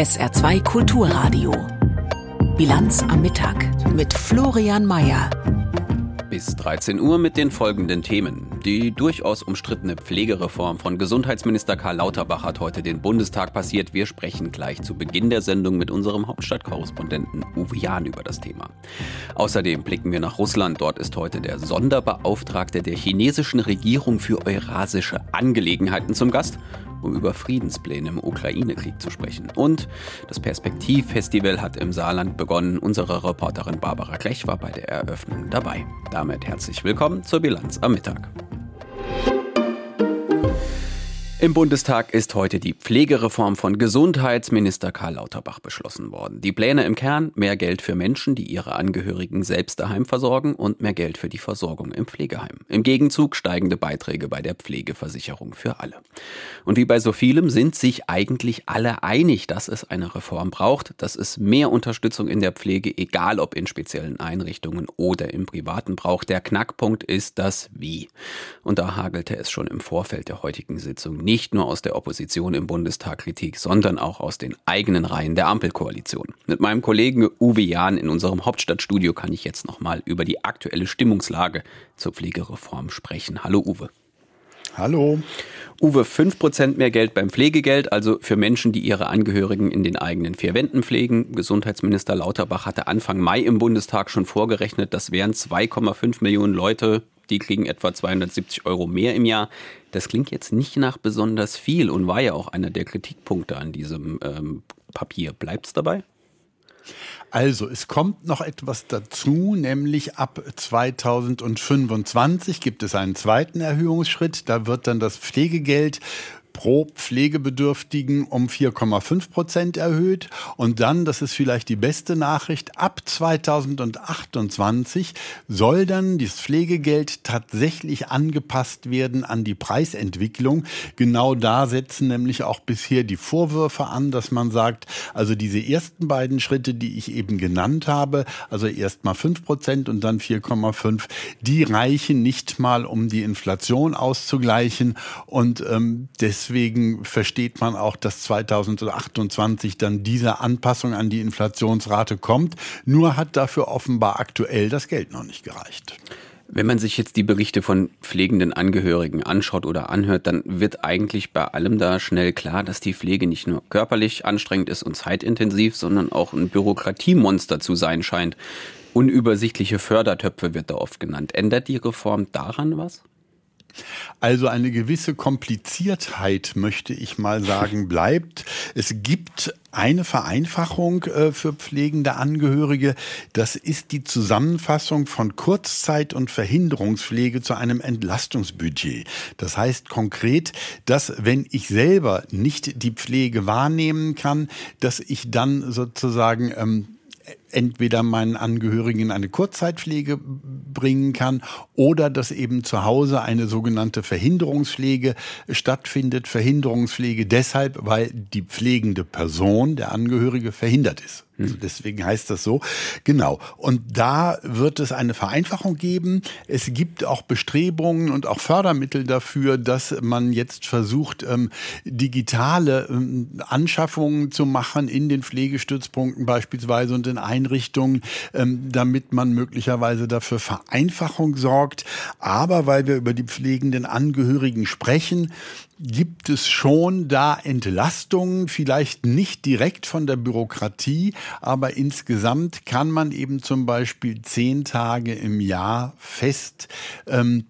SR2 Kulturradio. Bilanz am Mittag mit Florian Mayer. Bis 13 Uhr mit den folgenden Themen. Die durchaus umstrittene Pflegereform von Gesundheitsminister Karl Lauterbach hat heute den Bundestag passiert. Wir sprechen gleich zu Beginn der Sendung mit unserem Hauptstadtkorrespondenten Uwe Jahn über das Thema. Außerdem blicken wir nach Russland. Dort ist heute der Sonderbeauftragte der chinesischen Regierung für eurasische Angelegenheiten zum Gast um über Friedenspläne im Ukraine-Krieg zu sprechen. Und das Perspektivfestival hat im Saarland begonnen. Unsere Reporterin Barbara Klech war bei der Eröffnung dabei. Damit herzlich willkommen zur Bilanz am Mittag. Im Bundestag ist heute die Pflegereform von Gesundheitsminister Karl Lauterbach beschlossen worden. Die Pläne im Kern mehr Geld für Menschen, die ihre Angehörigen selbst daheim versorgen und mehr Geld für die Versorgung im Pflegeheim. Im Gegenzug steigende Beiträge bei der Pflegeversicherung für alle. Und wie bei so vielem sind sich eigentlich alle einig, dass es eine Reform braucht, dass es mehr Unterstützung in der Pflege, egal ob in speziellen Einrichtungen oder im privaten braucht. Der Knackpunkt ist das Wie. Und da hagelte es schon im Vorfeld der heutigen Sitzung nicht nur aus der Opposition im Bundestag Kritik, sondern auch aus den eigenen Reihen der Ampelkoalition. Mit meinem Kollegen Uwe Jahn in unserem Hauptstadtstudio kann ich jetzt nochmal über die aktuelle Stimmungslage zur Pflegereform sprechen. Hallo Uwe. Hallo. Uwe, 5% mehr Geld beim Pflegegeld, also für Menschen, die ihre Angehörigen in den eigenen vier Wänden pflegen. Gesundheitsminister Lauterbach hatte Anfang Mai im Bundestag schon vorgerechnet, das wären 2,5 Millionen Leute, die kriegen etwa 270 Euro mehr im Jahr. Das klingt jetzt nicht nach besonders viel und war ja auch einer der Kritikpunkte an diesem ähm, Papier. Bleibt's dabei? Also, es kommt noch etwas dazu, nämlich ab 2025 gibt es einen zweiten Erhöhungsschritt. Da wird dann das Pflegegeld pro Pflegebedürftigen um 4,5 Prozent erhöht. Und dann, das ist vielleicht die beste Nachricht, ab 2028 soll dann das Pflegegeld tatsächlich angepasst werden an die Preisentwicklung. Genau da setzen nämlich auch bisher die Vorwürfe an, dass man sagt, also diese ersten beiden Schritte, die ich eben genannt habe, also erst mal 5 Prozent und dann 4,5, die reichen nicht mal, um die Inflation auszugleichen. Und ähm, deswegen deswegen versteht man auch, dass 2028 dann diese Anpassung an die Inflationsrate kommt. Nur hat dafür offenbar aktuell das Geld noch nicht gereicht. Wenn man sich jetzt die Berichte von pflegenden Angehörigen anschaut oder anhört, dann wird eigentlich bei allem da schnell klar, dass die Pflege nicht nur körperlich anstrengend ist und zeitintensiv, sondern auch ein Bürokratiemonster zu sein scheint. Unübersichtliche Fördertöpfe wird da oft genannt. Ändert die Reform daran was? Also eine gewisse Kompliziertheit, möchte ich mal sagen, bleibt. Es gibt eine Vereinfachung äh, für pflegende Angehörige. Das ist die Zusammenfassung von Kurzzeit- und Verhinderungspflege zu einem Entlastungsbudget. Das heißt konkret, dass wenn ich selber nicht die Pflege wahrnehmen kann, dass ich dann sozusagen ähm, entweder meinen Angehörigen in eine Kurzzeitpflege bringen kann oder dass eben zu Hause eine sogenannte Verhinderungspflege stattfindet. Verhinderungspflege deshalb, weil die pflegende Person, der Angehörige, verhindert ist. Also deswegen heißt das so. Genau. Und da wird es eine Vereinfachung geben. Es gibt auch Bestrebungen und auch Fördermittel dafür, dass man jetzt versucht, ähm, digitale ähm, Anschaffungen zu machen in den Pflegestützpunkten beispielsweise und in Einrichtungen, ähm, damit man möglicherweise dafür Vereinfachung sorgt. Aber weil wir über die pflegenden Angehörigen sprechen, gibt es schon da Entlastungen, vielleicht nicht direkt von der Bürokratie, aber insgesamt kann man eben zum Beispiel zehn Tage im Jahr fest ähm,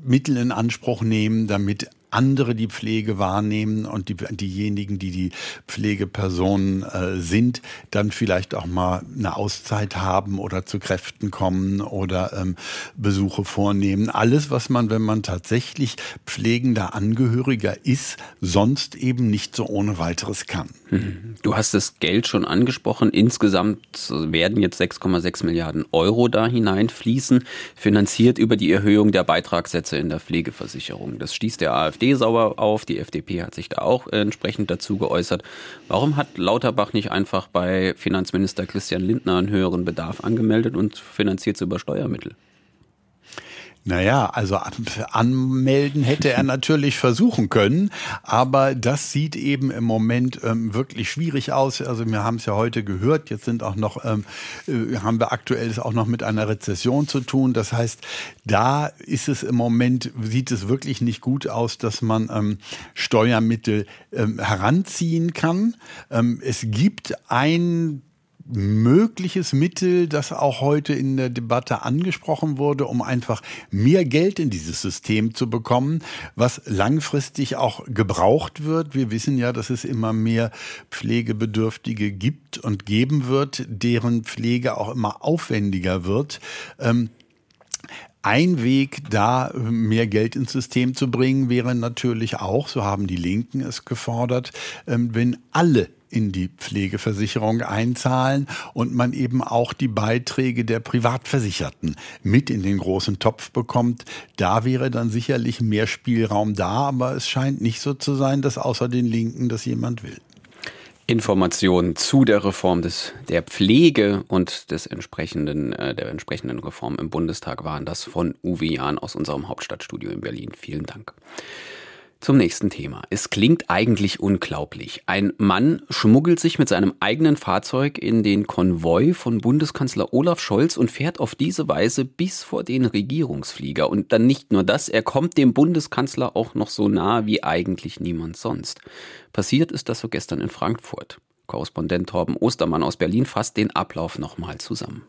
Mittel in Anspruch nehmen, damit andere die Pflege wahrnehmen und die, diejenigen, die die Pflegepersonen äh, sind, dann vielleicht auch mal eine Auszeit haben oder zu Kräften kommen oder ähm, Besuche vornehmen. Alles, was man, wenn man tatsächlich pflegender Angehöriger ist, sonst eben nicht so ohne weiteres kann. Mhm. Du hast das Geld schon angesprochen. Insgesamt werden jetzt 6,6 Milliarden Euro da hineinfließen, finanziert über die Erhöhung der Beitragssätze in der Pflegeversicherung. Das stieß der AfD sauer auf. Die FDP hat sich da auch entsprechend dazu geäußert. Warum hat Lauterbach nicht einfach bei Finanzminister Christian Lindner einen höheren Bedarf angemeldet und finanziert es über Steuermittel? Naja, also anmelden hätte er natürlich versuchen können, aber das sieht eben im Moment ähm, wirklich schwierig aus. Also wir haben es ja heute gehört, jetzt sind auch noch, ähm, äh, haben wir aktuell auch noch mit einer Rezession zu tun. Das heißt, da ist es im Moment, sieht es wirklich nicht gut aus, dass man ähm, Steuermittel ähm, heranziehen kann. Ähm, es gibt ein mögliches Mittel, das auch heute in der Debatte angesprochen wurde, um einfach mehr Geld in dieses System zu bekommen, was langfristig auch gebraucht wird. Wir wissen ja, dass es immer mehr Pflegebedürftige gibt und geben wird, deren Pflege auch immer aufwendiger wird. Ähm, ein Weg, da mehr Geld ins System zu bringen, wäre natürlich auch, so haben die Linken es gefordert, ähm, wenn alle in die Pflegeversicherung einzahlen und man eben auch die Beiträge der Privatversicherten mit in den großen Topf bekommt. Da wäre dann sicherlich mehr Spielraum da, aber es scheint nicht so zu sein, dass außer den Linken das jemand will. Informationen zu der Reform des, der Pflege und des entsprechenden, äh, der entsprechenden Reform im Bundestag waren das von Uwe Jahn aus unserem Hauptstadtstudio in Berlin. Vielen Dank. Zum nächsten Thema. Es klingt eigentlich unglaublich. Ein Mann schmuggelt sich mit seinem eigenen Fahrzeug in den Konvoi von Bundeskanzler Olaf Scholz und fährt auf diese Weise bis vor den Regierungsflieger. Und dann nicht nur das, er kommt dem Bundeskanzler auch noch so nah wie eigentlich niemand sonst. Passiert ist das so gestern in Frankfurt. Korrespondent Torben Ostermann aus Berlin fasst den Ablauf nochmal zusammen.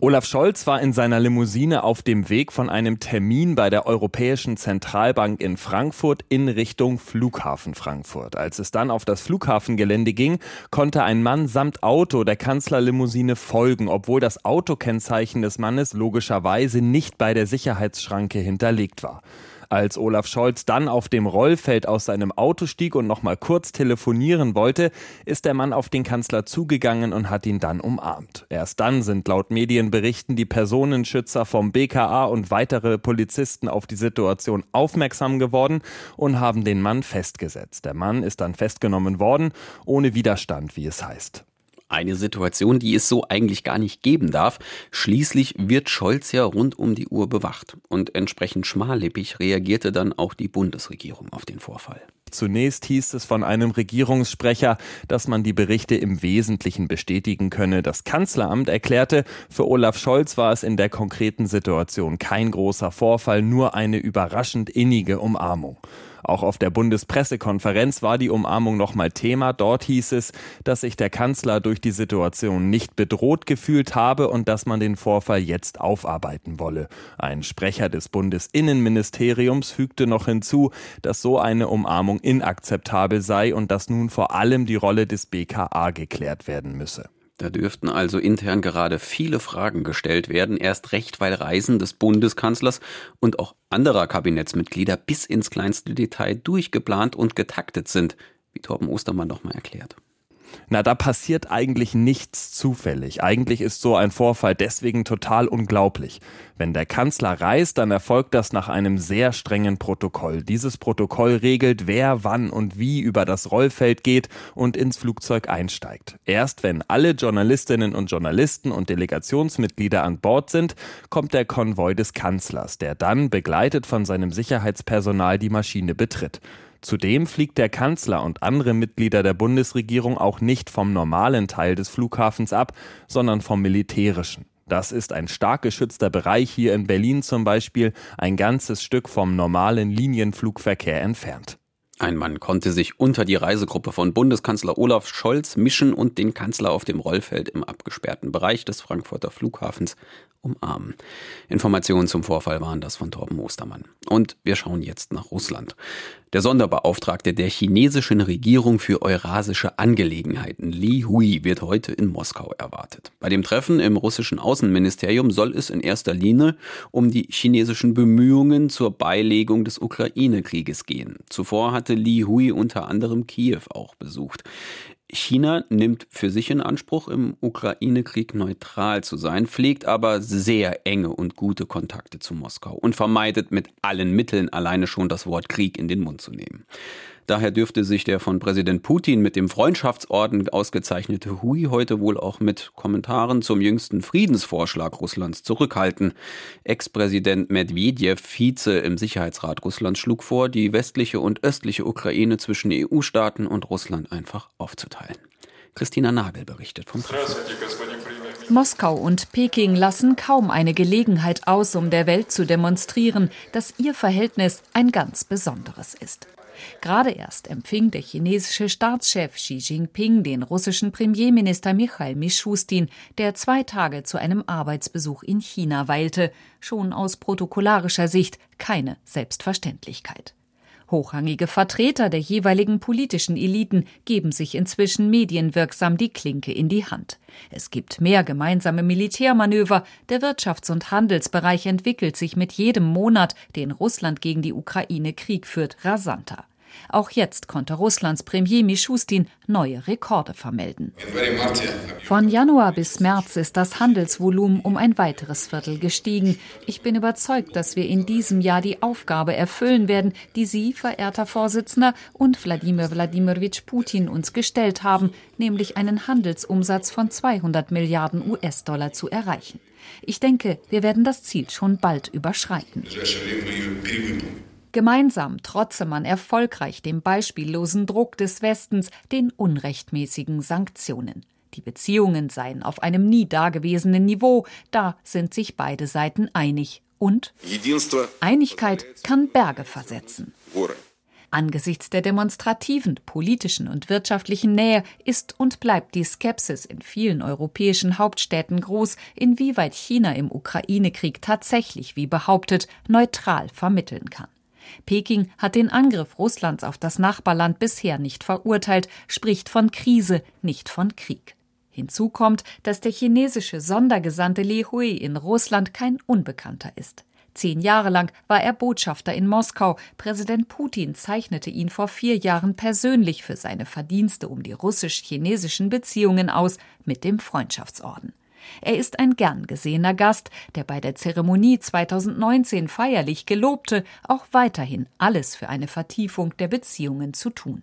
Olaf Scholz war in seiner Limousine auf dem Weg von einem Termin bei der Europäischen Zentralbank in Frankfurt in Richtung Flughafen Frankfurt. Als es dann auf das Flughafengelände ging, konnte ein Mann samt Auto der Kanzlerlimousine folgen, obwohl das Autokennzeichen des Mannes logischerweise nicht bei der Sicherheitsschranke hinterlegt war. Als Olaf Scholz dann auf dem Rollfeld aus seinem Auto stieg und noch mal kurz telefonieren wollte, ist der Mann auf den Kanzler zugegangen und hat ihn dann umarmt. Erst dann sind laut Medienberichten die Personenschützer vom BKA und weitere Polizisten auf die Situation aufmerksam geworden und haben den Mann festgesetzt. Der Mann ist dann festgenommen worden, ohne Widerstand, wie es heißt. Eine Situation, die es so eigentlich gar nicht geben darf. Schließlich wird Scholz ja rund um die Uhr bewacht. Und entsprechend schmallippig reagierte dann auch die Bundesregierung auf den Vorfall. Zunächst hieß es von einem Regierungssprecher, dass man die Berichte im Wesentlichen bestätigen könne. Das Kanzleramt erklärte, für Olaf Scholz war es in der konkreten Situation kein großer Vorfall, nur eine überraschend innige Umarmung. Auch auf der Bundespressekonferenz war die Umarmung nochmal Thema. Dort hieß es, dass sich der Kanzler durch die Situation nicht bedroht gefühlt habe und dass man den Vorfall jetzt aufarbeiten wolle. Ein Sprecher des Bundesinnenministeriums fügte noch hinzu, dass so eine Umarmung inakzeptabel sei und dass nun vor allem die Rolle des BKA geklärt werden müsse. Da dürften also intern gerade viele Fragen gestellt werden, erst recht, weil Reisen des Bundeskanzlers und auch anderer Kabinettsmitglieder bis ins kleinste Detail durchgeplant und getaktet sind, wie Torben Ostermann nochmal erklärt. Na, da passiert eigentlich nichts zufällig. Eigentlich ist so ein Vorfall deswegen total unglaublich. Wenn der Kanzler reist, dann erfolgt das nach einem sehr strengen Protokoll. Dieses Protokoll regelt, wer wann und wie über das Rollfeld geht und ins Flugzeug einsteigt. Erst wenn alle Journalistinnen und Journalisten und Delegationsmitglieder an Bord sind, kommt der Konvoi des Kanzlers, der dann begleitet von seinem Sicherheitspersonal die Maschine betritt. Zudem fliegt der Kanzler und andere Mitglieder der Bundesregierung auch nicht vom normalen Teil des Flughafens ab, sondern vom militärischen. Das ist ein stark geschützter Bereich hier in Berlin zum Beispiel, ein ganzes Stück vom normalen Linienflugverkehr entfernt. Ein Mann konnte sich unter die Reisegruppe von Bundeskanzler Olaf Scholz mischen und den Kanzler auf dem Rollfeld im abgesperrten Bereich des Frankfurter Flughafens umarmen. Informationen zum Vorfall waren das von Torben Ostermann. Und wir schauen jetzt nach Russland. Der Sonderbeauftragte der chinesischen Regierung für eurasische Angelegenheiten, Li Hui, wird heute in Moskau erwartet. Bei dem Treffen im russischen Außenministerium soll es in erster Linie um die chinesischen Bemühungen zur Beilegung des Ukraine-Krieges gehen. Zuvor hatte Li Hui unter anderem Kiew auch besucht. China nimmt für sich in Anspruch, im Ukraine-Krieg neutral zu sein, pflegt aber sehr enge und gute Kontakte zu Moskau und vermeidet mit allen Mitteln alleine schon das Wort Krieg in den Mund zu nehmen. Daher dürfte sich der von Präsident Putin mit dem Freundschaftsorden ausgezeichnete Hui heute wohl auch mit Kommentaren zum jüngsten Friedensvorschlag Russlands zurückhalten. Ex-Präsident Medvedev, Vize im Sicherheitsrat Russlands, schlug vor, die westliche und östliche Ukraine zwischen EU-Staaten und Russland einfach aufzuteilen. Christina Nagel berichtet vom Treffen. Moskau und Peking lassen kaum eine Gelegenheit aus, um der Welt zu demonstrieren, dass ihr Verhältnis ein ganz besonderes ist. Gerade erst empfing der chinesische Staatschef Xi Jinping den russischen Premierminister Michail Mischustin, der zwei Tage zu einem Arbeitsbesuch in China weilte, schon aus protokollarischer Sicht keine Selbstverständlichkeit. Hochrangige Vertreter der jeweiligen politischen Eliten geben sich inzwischen medienwirksam die Klinke in die Hand. Es gibt mehr gemeinsame Militärmanöver, der Wirtschafts- und Handelsbereich entwickelt sich mit jedem Monat, den Russland gegen die Ukraine Krieg führt, rasanter. Auch jetzt konnte Russlands Premier Mischustin neue Rekorde vermelden. Von Januar bis März ist das Handelsvolumen um ein weiteres Viertel gestiegen. Ich bin überzeugt, dass wir in diesem Jahr die Aufgabe erfüllen werden, die Sie, verehrter Vorsitzender, und Wladimir Wladimirovich Putin uns gestellt haben, nämlich einen Handelsumsatz von 200 Milliarden US-Dollar zu erreichen. Ich denke, wir werden das Ziel schon bald überschreiten. Gemeinsam trotze man erfolgreich dem beispiellosen Druck des Westens, den unrechtmäßigen Sanktionen. Die Beziehungen seien auf einem nie dagewesenen Niveau, da sind sich beide Seiten einig. Und Einigkeit kann Berge versetzen. Angesichts der demonstrativen politischen und wirtschaftlichen Nähe ist und bleibt die Skepsis in vielen europäischen Hauptstädten groß, inwieweit China im Ukraine-Krieg tatsächlich, wie behauptet, neutral vermitteln kann. Peking hat den Angriff Russlands auf das Nachbarland bisher nicht verurteilt, spricht von Krise, nicht von Krieg. Hinzu kommt, dass der chinesische Sondergesandte Li Hui in Russland kein Unbekannter ist. Zehn Jahre lang war er Botschafter in Moskau. Präsident Putin zeichnete ihn vor vier Jahren persönlich für seine Verdienste um die russisch-chinesischen Beziehungen aus mit dem Freundschaftsorden. Er ist ein gern gesehener Gast, der bei der Zeremonie 2019 feierlich gelobte, auch weiterhin alles für eine Vertiefung der Beziehungen zu tun.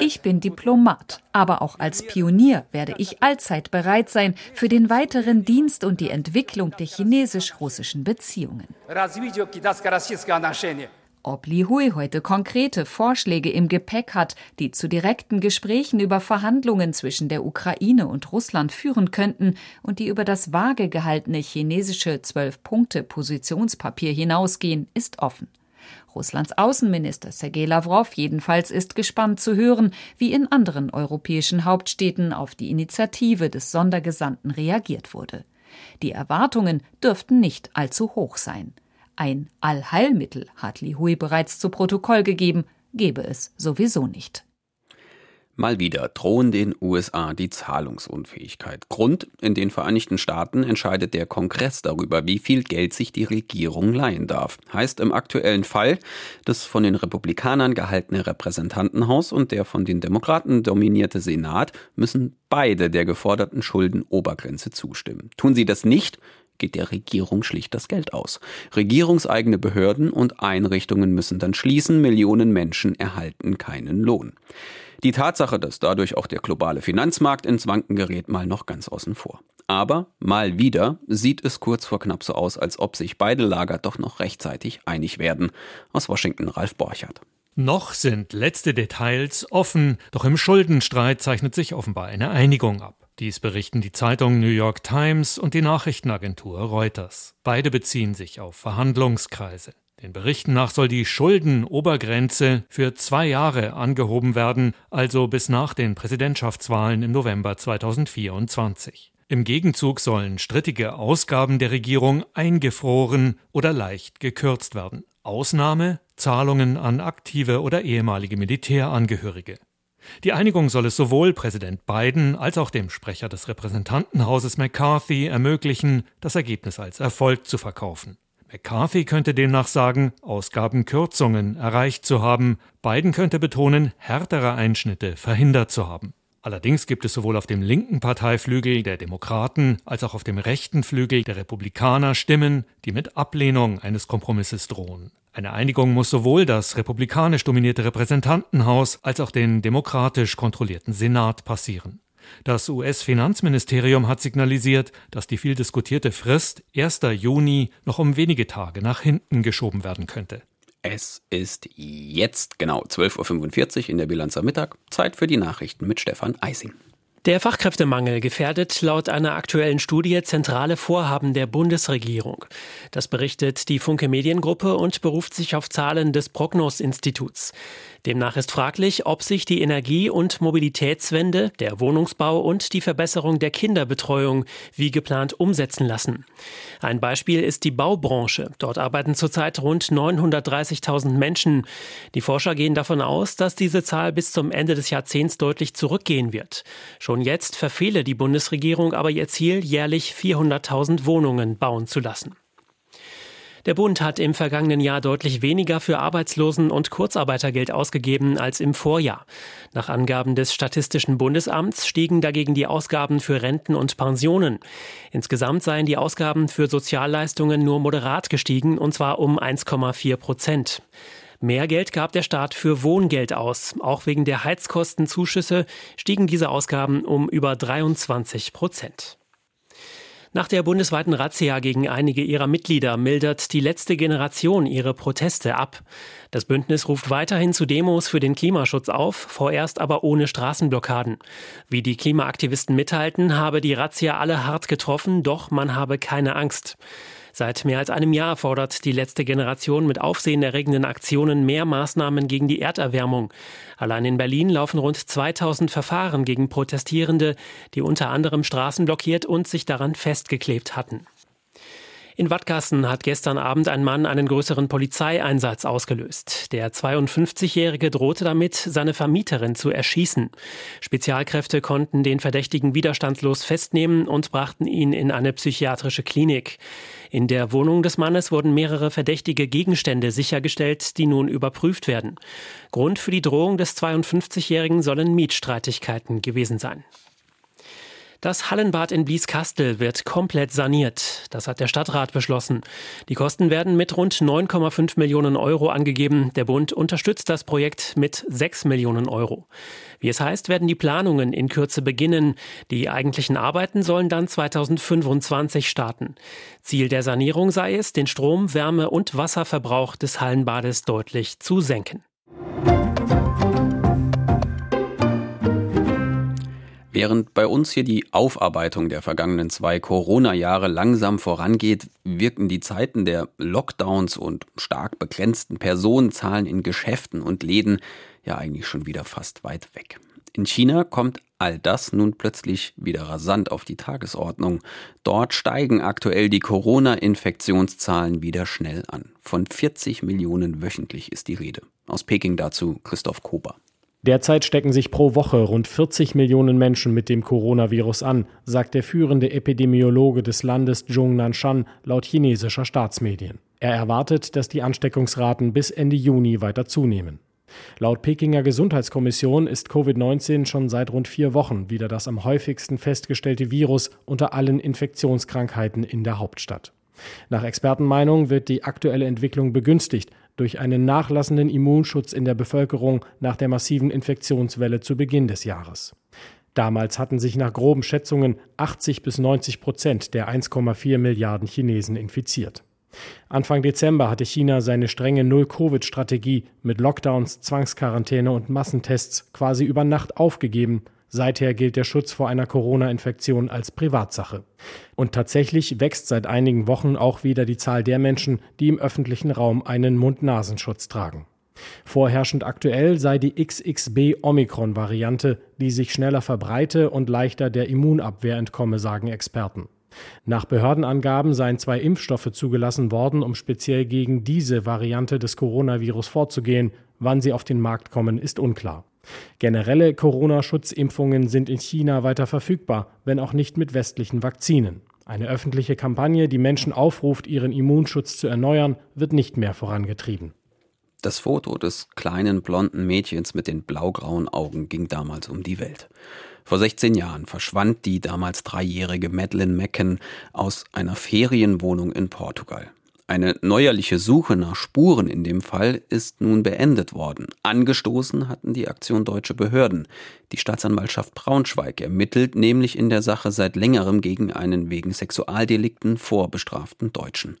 Ich bin Diplomat, aber auch als Pionier werde ich allzeit bereit sein für den weiteren Dienst und die Entwicklung der chinesisch-russischen Beziehungen. Ob Li Hui heute konkrete Vorschläge im Gepäck hat, die zu direkten Gesprächen über Verhandlungen zwischen der Ukraine und Russland führen könnten und die über das vage gehaltene chinesische Zwölf-Punkte-Positionspapier hinausgehen, ist offen. Russlands Außenminister Sergei Lavrov jedenfalls ist gespannt zu hören, wie in anderen europäischen Hauptstädten auf die Initiative des Sondergesandten reagiert wurde. Die Erwartungen dürften nicht allzu hoch sein. Ein Allheilmittel hat Li Hui bereits zu Protokoll gegeben, gebe es sowieso nicht. Mal wieder drohen den USA die Zahlungsunfähigkeit. Grund, in den Vereinigten Staaten entscheidet der Kongress darüber, wie viel Geld sich die Regierung leihen darf. Heißt im aktuellen Fall, das von den Republikanern gehaltene Repräsentantenhaus und der von den Demokraten dominierte Senat müssen beide der geforderten Schuldenobergrenze zustimmen. Tun sie das nicht, geht der Regierung schlicht das Geld aus. Regierungseigene Behörden und Einrichtungen müssen dann schließen, Millionen Menschen erhalten keinen Lohn. Die Tatsache, dass dadurch auch der globale Finanzmarkt ins Wanken gerät, mal noch ganz außen vor. Aber mal wieder sieht es kurz vor knapp so aus, als ob sich beide Lager doch noch rechtzeitig einig werden. Aus Washington Ralf Borchardt. Noch sind letzte Details offen, doch im Schuldenstreit zeichnet sich offenbar eine Einigung ab. Dies berichten die Zeitung New York Times und die Nachrichtenagentur Reuters. Beide beziehen sich auf Verhandlungskreise. Den Berichten nach soll die Schuldenobergrenze für zwei Jahre angehoben werden, also bis nach den Präsidentschaftswahlen im November 2024. Im Gegenzug sollen strittige Ausgaben der Regierung eingefroren oder leicht gekürzt werden. Ausnahme Zahlungen an aktive oder ehemalige Militärangehörige. Die Einigung soll es sowohl Präsident Biden als auch dem Sprecher des Repräsentantenhauses McCarthy ermöglichen, das Ergebnis als Erfolg zu verkaufen. McCarthy könnte demnach sagen, Ausgabenkürzungen erreicht zu haben, Biden könnte betonen, härtere Einschnitte verhindert zu haben. Allerdings gibt es sowohl auf dem linken Parteiflügel der Demokraten als auch auf dem rechten Flügel der Republikaner Stimmen, die mit Ablehnung eines Kompromisses drohen. Eine Einigung muss sowohl das republikanisch dominierte Repräsentantenhaus als auch den demokratisch kontrollierten Senat passieren. Das US-Finanzministerium hat signalisiert, dass die viel diskutierte Frist 1. Juni noch um wenige Tage nach hinten geschoben werden könnte. Es ist jetzt genau 12.45 Uhr in der Bilanz am Mittag. Zeit für die Nachrichten mit Stefan Eising. Der Fachkräftemangel gefährdet laut einer aktuellen Studie zentrale Vorhaben der Bundesregierung. Das berichtet die Funke Mediengruppe und beruft sich auf Zahlen des Prognos-Instituts. Demnach ist fraglich, ob sich die Energie- und Mobilitätswende, der Wohnungsbau und die Verbesserung der Kinderbetreuung wie geplant umsetzen lassen. Ein Beispiel ist die Baubranche. Dort arbeiten zurzeit rund 930.000 Menschen. Die Forscher gehen davon aus, dass diese Zahl bis zum Ende des Jahrzehnts deutlich zurückgehen wird. Schon jetzt verfehle die Bundesregierung aber ihr Ziel, jährlich 400.000 Wohnungen bauen zu lassen. Der Bund hat im vergangenen Jahr deutlich weniger für Arbeitslosen- und Kurzarbeitergeld ausgegeben als im Vorjahr. Nach Angaben des Statistischen Bundesamts stiegen dagegen die Ausgaben für Renten und Pensionen. Insgesamt seien die Ausgaben für Sozialleistungen nur moderat gestiegen, und zwar um 1,4 Prozent. Mehr Geld gab der Staat für Wohngeld aus. Auch wegen der Heizkostenzuschüsse stiegen diese Ausgaben um über 23 Prozent. Nach der bundesweiten Razzia gegen einige ihrer Mitglieder mildert die letzte Generation ihre Proteste ab. Das Bündnis ruft weiterhin zu Demos für den Klimaschutz auf, vorerst aber ohne Straßenblockaden. Wie die Klimaaktivisten mitteilten, habe die Razzia alle hart getroffen, doch man habe keine Angst. Seit mehr als einem Jahr fordert die letzte Generation mit aufsehenerregenden Aktionen mehr Maßnahmen gegen die Erderwärmung. Allein in Berlin laufen rund 2000 Verfahren gegen Protestierende, die unter anderem Straßen blockiert und sich daran festgeklebt hatten. In Wattgassen hat gestern Abend ein Mann einen größeren Polizeieinsatz ausgelöst. Der 52-Jährige drohte damit, seine Vermieterin zu erschießen. Spezialkräfte konnten den Verdächtigen widerstandslos festnehmen und brachten ihn in eine psychiatrische Klinik. In der Wohnung des Mannes wurden mehrere verdächtige Gegenstände sichergestellt, die nun überprüft werden. Grund für die Drohung des 52-Jährigen sollen Mietstreitigkeiten gewesen sein. Das Hallenbad in Blieskastel wird komplett saniert. Das hat der Stadtrat beschlossen. Die Kosten werden mit rund 9,5 Millionen Euro angegeben. Der Bund unterstützt das Projekt mit 6 Millionen Euro. Wie es heißt, werden die Planungen in Kürze beginnen. Die eigentlichen Arbeiten sollen dann 2025 starten. Ziel der Sanierung sei es, den Strom-, Wärme- und Wasserverbrauch des Hallenbades deutlich zu senken. Während bei uns hier die Aufarbeitung der vergangenen zwei Corona-Jahre langsam vorangeht, wirken die Zeiten der Lockdowns und stark begrenzten Personenzahlen in Geschäften und Läden ja eigentlich schon wieder fast weit weg. In China kommt all das nun plötzlich wieder rasant auf die Tagesordnung. Dort steigen aktuell die Corona-Infektionszahlen wieder schnell an. Von 40 Millionen wöchentlich ist die Rede. Aus Peking dazu Christoph Kober. Derzeit stecken sich pro Woche rund 40 Millionen Menschen mit dem Coronavirus an, sagt der führende Epidemiologe des Landes Zhong Nanshan laut chinesischer Staatsmedien. Er erwartet, dass die Ansteckungsraten bis Ende Juni weiter zunehmen. Laut Pekinger Gesundheitskommission ist Covid-19 schon seit rund vier Wochen wieder das am häufigsten festgestellte Virus unter allen Infektionskrankheiten in der Hauptstadt. Nach Expertenmeinung wird die aktuelle Entwicklung begünstigt durch einen nachlassenden Immunschutz in der Bevölkerung nach der massiven Infektionswelle zu Beginn des Jahres. Damals hatten sich nach groben Schätzungen 80 bis 90 Prozent der 1,4 Milliarden Chinesen infiziert. Anfang Dezember hatte China seine strenge Null-Covid-Strategie mit Lockdowns, Zwangsquarantäne und Massentests quasi über Nacht aufgegeben Seither gilt der Schutz vor einer Corona-Infektion als Privatsache. Und tatsächlich wächst seit einigen Wochen auch wieder die Zahl der Menschen, die im öffentlichen Raum einen Mund-Nasenschutz tragen. Vorherrschend aktuell sei die XXB-Omikron-Variante, die sich schneller verbreite und leichter der Immunabwehr entkomme, sagen Experten. Nach Behördenangaben seien zwei Impfstoffe zugelassen worden, um speziell gegen diese Variante des Coronavirus vorzugehen. Wann sie auf den Markt kommen, ist unklar. Generelle Corona-Schutzimpfungen sind in China weiter verfügbar, wenn auch nicht mit westlichen Vakzinen. Eine öffentliche Kampagne, die Menschen aufruft, ihren Immunschutz zu erneuern, wird nicht mehr vorangetrieben. Das Foto des kleinen blonden Mädchens mit den blaugrauen Augen ging damals um die Welt. Vor 16 Jahren verschwand die damals dreijährige Madeleine Mecken aus einer Ferienwohnung in Portugal. Eine neuerliche Suche nach Spuren in dem Fall ist nun beendet worden. Angestoßen hatten die Aktion deutsche Behörden. Die Staatsanwaltschaft Braunschweig ermittelt nämlich in der Sache seit längerem gegen einen wegen Sexualdelikten vorbestraften Deutschen.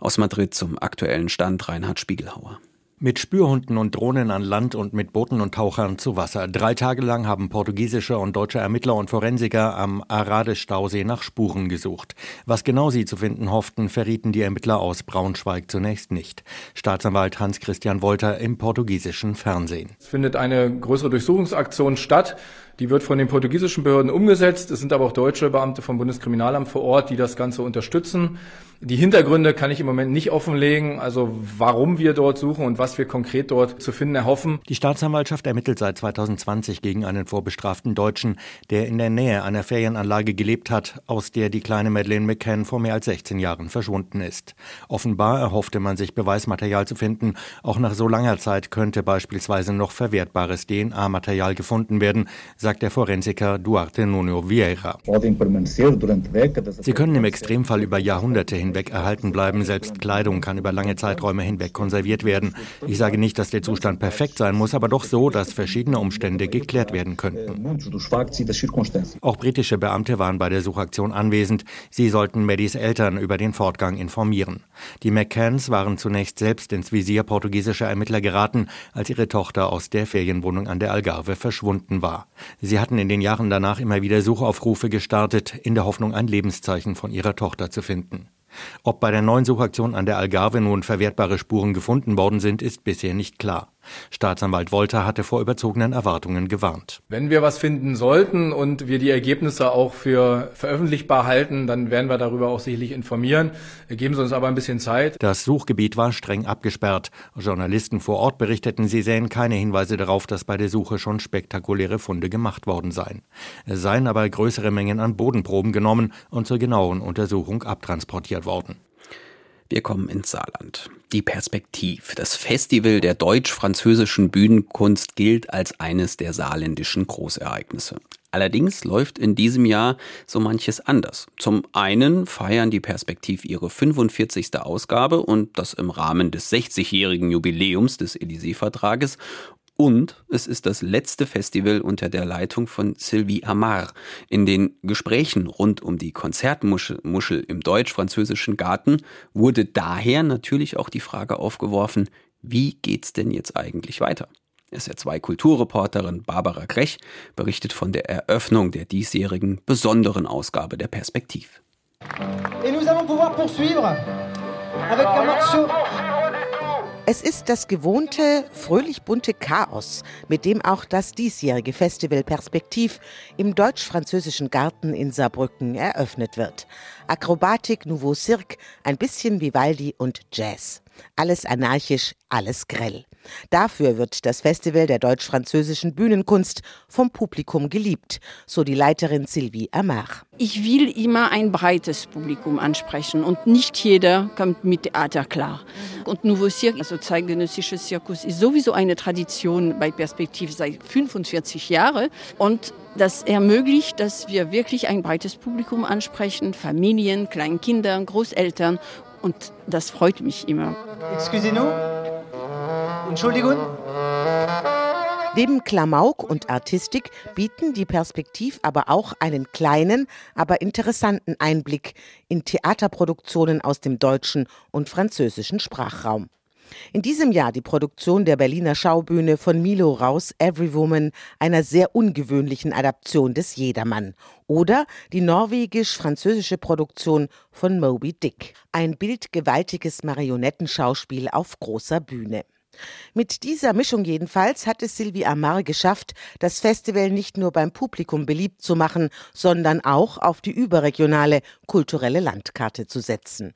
Aus Madrid zum aktuellen Stand Reinhard Spiegelhauer. Mit Spürhunden und Drohnen an Land und mit Booten und Tauchern zu Wasser. Drei Tage lang haben portugiesische und deutsche Ermittler und Forensiker am Arade-Stausee nach Spuren gesucht. Was genau sie zu finden hofften, verrieten die Ermittler aus Braunschweig zunächst nicht. Staatsanwalt Hans-Christian Wolter im portugiesischen Fernsehen. Es findet eine größere Durchsuchungsaktion statt. Die wird von den portugiesischen Behörden umgesetzt. Es sind aber auch deutsche Beamte vom Bundeskriminalamt vor Ort, die das Ganze unterstützen. Die Hintergründe kann ich im Moment nicht offenlegen, also warum wir dort suchen und was wir konkret dort zu finden erhoffen. Die Staatsanwaltschaft ermittelt seit 2020 gegen einen vorbestraften Deutschen, der in der Nähe einer Ferienanlage gelebt hat, aus der die kleine Madeleine McCann vor mehr als 16 Jahren verschwunden ist. Offenbar erhoffte man sich Beweismaterial zu finden. Auch nach so langer Zeit könnte beispielsweise noch verwertbares DNA-Material gefunden werden, sagt der Forensiker Duarte Nuno Vieira. Sie können im Extremfall über Jahrhunderte hinweg erhalten bleiben. Selbst Kleidung kann über lange Zeiträume hinweg konserviert werden. Ich sage nicht, dass der Zustand perfekt sein muss, aber doch so, dass verschiedene Umstände geklärt werden könnten. Auch britische Beamte waren bei der Suchaktion anwesend. Sie sollten Maddys Eltern über den Fortgang informieren. Die McCanns waren zunächst selbst ins Visier portugiesischer Ermittler geraten, als ihre Tochter aus der Ferienwohnung an der Algarve verschwunden war. Sie hatten in den Jahren danach immer wieder Suchaufrufe gestartet, in der Hoffnung, ein Lebenszeichen von ihrer Tochter zu finden. Ob bei der neuen Suchaktion an der Algarve nun verwertbare Spuren gefunden worden sind, ist bisher nicht klar. Staatsanwalt Wolter hatte vor überzogenen Erwartungen gewarnt. Wenn wir was finden sollten und wir die Ergebnisse auch für veröffentlichbar halten, dann werden wir darüber auch sicherlich informieren. Geben Sie uns aber ein bisschen Zeit. Das Suchgebiet war streng abgesperrt. Journalisten vor Ort berichteten, sie sähen keine Hinweise darauf, dass bei der Suche schon spektakuläre Funde gemacht worden seien. Es seien aber größere Mengen an Bodenproben genommen und zur genaueren Untersuchung abtransportiert worden. Wir kommen ins Saarland. Die Perspektiv. Das Festival der deutsch-französischen Bühnenkunst gilt als eines der saarländischen Großereignisse. Allerdings läuft in diesem Jahr so manches anders. Zum einen feiern die Perspektiv ihre 45. Ausgabe und das im Rahmen des 60-jährigen Jubiläums des Élysée-Vertrages und es ist das letzte Festival unter der Leitung von Sylvie Amar. In den Gesprächen rund um die Konzertmuschel im deutsch-französischen Garten wurde daher natürlich auch die Frage aufgeworfen, wie geht's denn jetzt eigentlich weiter? SR2 Kulturreporterin Barbara Krech berichtet von der Eröffnung der diesjährigen besonderen Ausgabe der Perspektiv. Et nous allons pouvoir poursuivre avec un morceau es ist das gewohnte, fröhlich bunte Chaos, mit dem auch das diesjährige Festival Perspektiv im deutsch-französischen Garten in Saarbrücken eröffnet wird. Akrobatik, Nouveau Cirque, ein bisschen Vivaldi und Jazz. Alles anarchisch, alles grell. Dafür wird das Festival der deutsch-französischen Bühnenkunst vom Publikum geliebt, so die Leiterin Sylvie Amar. Ich will immer ein breites Publikum ansprechen und nicht jeder kommt mit Theater klar. Und Nouveau Cirque, also zeitgenössischer Zirkus, ist sowieso eine Tradition bei Perspektiv seit 45 Jahren und das ermöglicht, dass wir wirklich ein breites Publikum ansprechen, Familien, Kleinkinder, Großeltern und das freut mich immer. Excusez-nous. Entschuldigung. Neben Klamauk und Artistik bieten die Perspektiv aber auch einen kleinen, aber interessanten Einblick in Theaterproduktionen aus dem deutschen und französischen Sprachraum. In diesem Jahr die Produktion der Berliner Schaubühne von Milo Raus Every Woman, einer sehr ungewöhnlichen Adaption des Jedermann. Oder die norwegisch-französische Produktion von Moby Dick. Ein bildgewaltiges Marionettenschauspiel auf großer Bühne. Mit dieser Mischung jedenfalls hat es Sylvie Amar geschafft, das Festival nicht nur beim Publikum beliebt zu machen, sondern auch auf die überregionale kulturelle Landkarte zu setzen.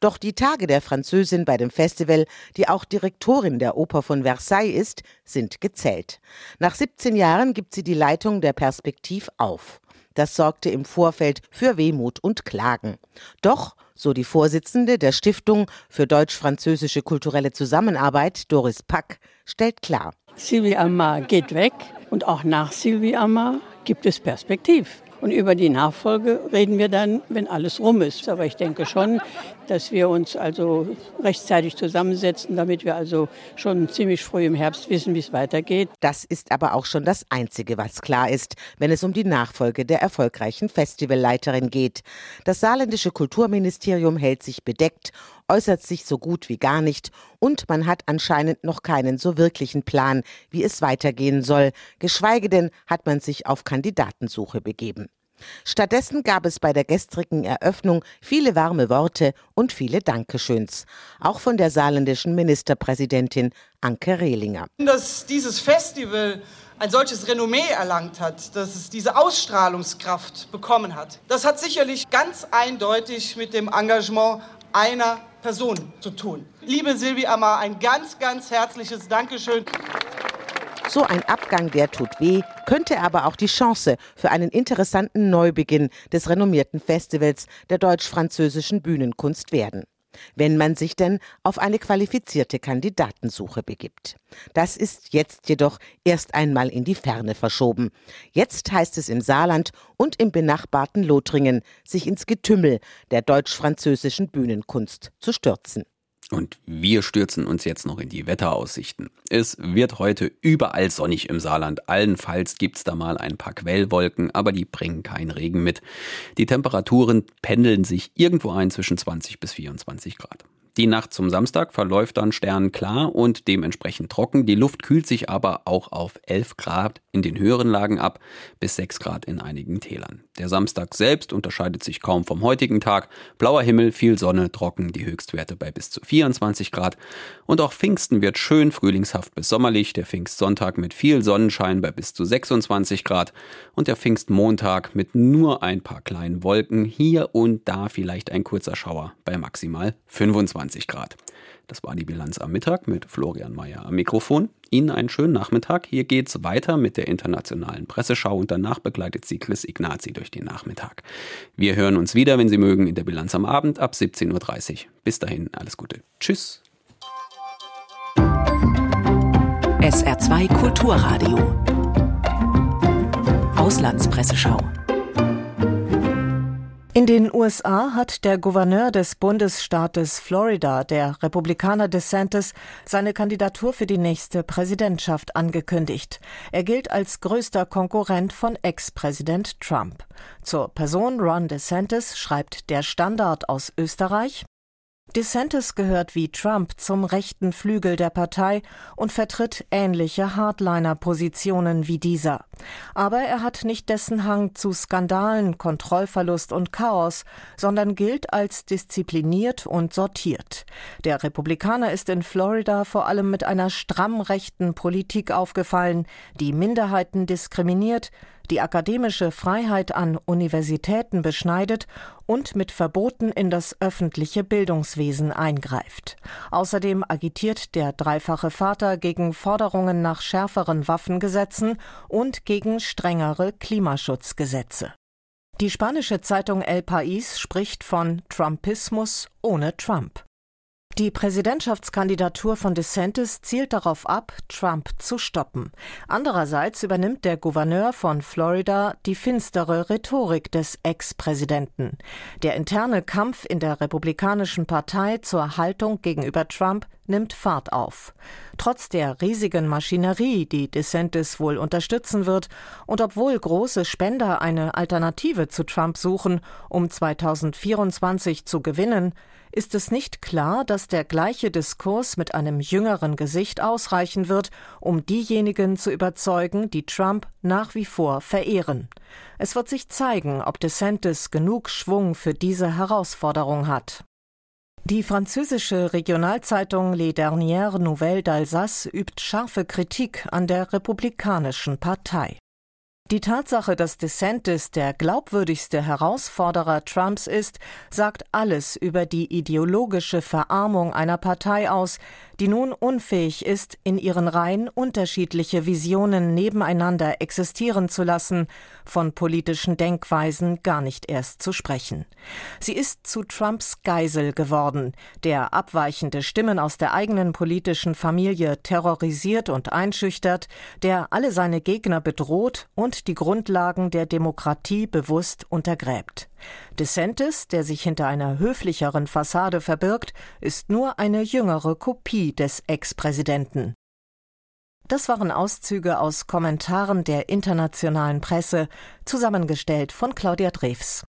Doch die Tage der Französin bei dem Festival, die auch Direktorin der Oper von Versailles ist, sind gezählt. Nach 17 Jahren gibt sie die Leitung der Perspektiv auf. Das sorgte im Vorfeld für Wehmut und Klagen. Doch, so die Vorsitzende der Stiftung für deutsch-französische kulturelle Zusammenarbeit, Doris Pack, stellt klar. Sylvie Amar geht weg und auch nach Sylvie Amar gibt es Perspektiv. Und über die Nachfolge reden wir dann, wenn alles rum ist. Aber ich denke schon, dass wir uns also rechtzeitig zusammensetzen, damit wir also schon ziemlich früh im Herbst wissen, wie es weitergeht. Das ist aber auch schon das Einzige, was klar ist, wenn es um die Nachfolge der erfolgreichen Festivalleiterin geht. Das saarländische Kulturministerium hält sich bedeckt äußert sich so gut wie gar nicht und man hat anscheinend noch keinen so wirklichen Plan, wie es weitergehen soll, geschweige denn hat man sich auf Kandidatensuche begeben. Stattdessen gab es bei der gestrigen Eröffnung viele warme Worte und viele Dankeschöns, auch von der saarländischen Ministerpräsidentin Anke Rehlinger. Dass dieses Festival ein solches Renommee erlangt hat, dass es diese Ausstrahlungskraft bekommen hat, das hat sicherlich ganz eindeutig mit dem Engagement einer Person zu tun. Liebe Silvi Amar, ein ganz, ganz herzliches Dankeschön. So ein Abgang, der tut weh, könnte aber auch die Chance für einen interessanten Neubeginn des renommierten Festivals der deutsch-französischen Bühnenkunst werden wenn man sich denn auf eine qualifizierte Kandidatensuche begibt. Das ist jetzt jedoch erst einmal in die Ferne verschoben. Jetzt heißt es im Saarland und im benachbarten Lothringen, sich ins Getümmel der deutsch-französischen Bühnenkunst zu stürzen. Und wir stürzen uns jetzt noch in die Wetteraussichten. Es wird heute überall sonnig im Saarland. Allenfalls gibt's da mal ein paar Quellwolken, aber die bringen keinen Regen mit. Die Temperaturen pendeln sich irgendwo ein zwischen 20 bis 24 Grad. Die Nacht zum Samstag verläuft dann sternklar und dementsprechend trocken. Die Luft kühlt sich aber auch auf 11 Grad in den höheren Lagen ab, bis 6 Grad in einigen Tälern. Der Samstag selbst unterscheidet sich kaum vom heutigen Tag. Blauer Himmel, viel Sonne, trocken, die Höchstwerte bei bis zu 24 Grad. Und auch Pfingsten wird schön frühlingshaft bis sommerlich. Der Pfingstsonntag mit viel Sonnenschein bei bis zu 26 Grad und der Pfingstmontag mit nur ein paar kleinen Wolken. Hier und da vielleicht ein kurzer Schauer bei maximal 25 20 Grad. Das war die Bilanz am Mittag mit Florian Mayer am Mikrofon. Ihnen einen schönen Nachmittag. Hier geht's weiter mit der internationalen Presseschau und danach begleitet sie Chris Ignazi durch den Nachmittag. Wir hören uns wieder, wenn Sie mögen, in der Bilanz am Abend ab 17.30 Uhr. Bis dahin, alles Gute. Tschüss. SR2 Kulturradio. Auslandspresseschau. In den USA hat der Gouverneur des Bundesstaates Florida, der Republikaner DeSantis, seine Kandidatur für die nächste Präsidentschaft angekündigt. Er gilt als größter Konkurrent von Ex-Präsident Trump. Zur Person Ron DeSantis schreibt der Standard aus Österreich DeSantis gehört wie Trump zum rechten Flügel der Partei und vertritt ähnliche Hardliner-Positionen wie dieser. Aber er hat nicht dessen Hang zu Skandalen, Kontrollverlust und Chaos, sondern gilt als diszipliniert und sortiert. Der Republikaner ist in Florida vor allem mit einer stramm rechten Politik aufgefallen, die Minderheiten diskriminiert, die akademische Freiheit an Universitäten beschneidet und mit Verboten in das öffentliche Bildungswesen eingreift. Außerdem agitiert der dreifache Vater gegen Forderungen nach schärferen Waffengesetzen und gegen strengere Klimaschutzgesetze. Die spanische Zeitung El País spricht von Trumpismus ohne Trump. Die Präsidentschaftskandidatur von DeSantis zielt darauf ab, Trump zu stoppen. Andererseits übernimmt der Gouverneur von Florida die finstere Rhetorik des Ex-Präsidenten. Der interne Kampf in der Republikanischen Partei zur Haltung gegenüber Trump nimmt Fahrt auf. Trotz der riesigen Maschinerie, die DeSantis wohl unterstützen wird, und obwohl große Spender eine Alternative zu Trump suchen, um 2024 zu gewinnen, ist es nicht klar, dass der gleiche Diskurs mit einem jüngeren Gesicht ausreichen wird, um diejenigen zu überzeugen, die Trump nach wie vor verehren. Es wird sich zeigen, ob DeSantis genug Schwung für diese Herausforderung hat. Die französische Regionalzeitung Les Dernières Nouvelles d'Alsace übt scharfe Kritik an der Republikanischen Partei. Die Tatsache, dass DeSantis der glaubwürdigste Herausforderer Trumps ist, sagt alles über die ideologische Verarmung einer Partei aus, die nun unfähig ist, in ihren Reihen unterschiedliche Visionen nebeneinander existieren zu lassen, von politischen Denkweisen gar nicht erst zu sprechen. Sie ist zu Trumps Geisel geworden, der abweichende Stimmen aus der eigenen politischen Familie terrorisiert und einschüchtert, der alle seine Gegner bedroht und die Grundlagen der Demokratie bewusst untergräbt. DeSantis, der sich hinter einer höflicheren Fassade verbirgt, ist nur eine jüngere Kopie des Ex-Präsidenten. Das waren Auszüge aus Kommentaren der internationalen Presse, zusammengestellt von Claudia Drews.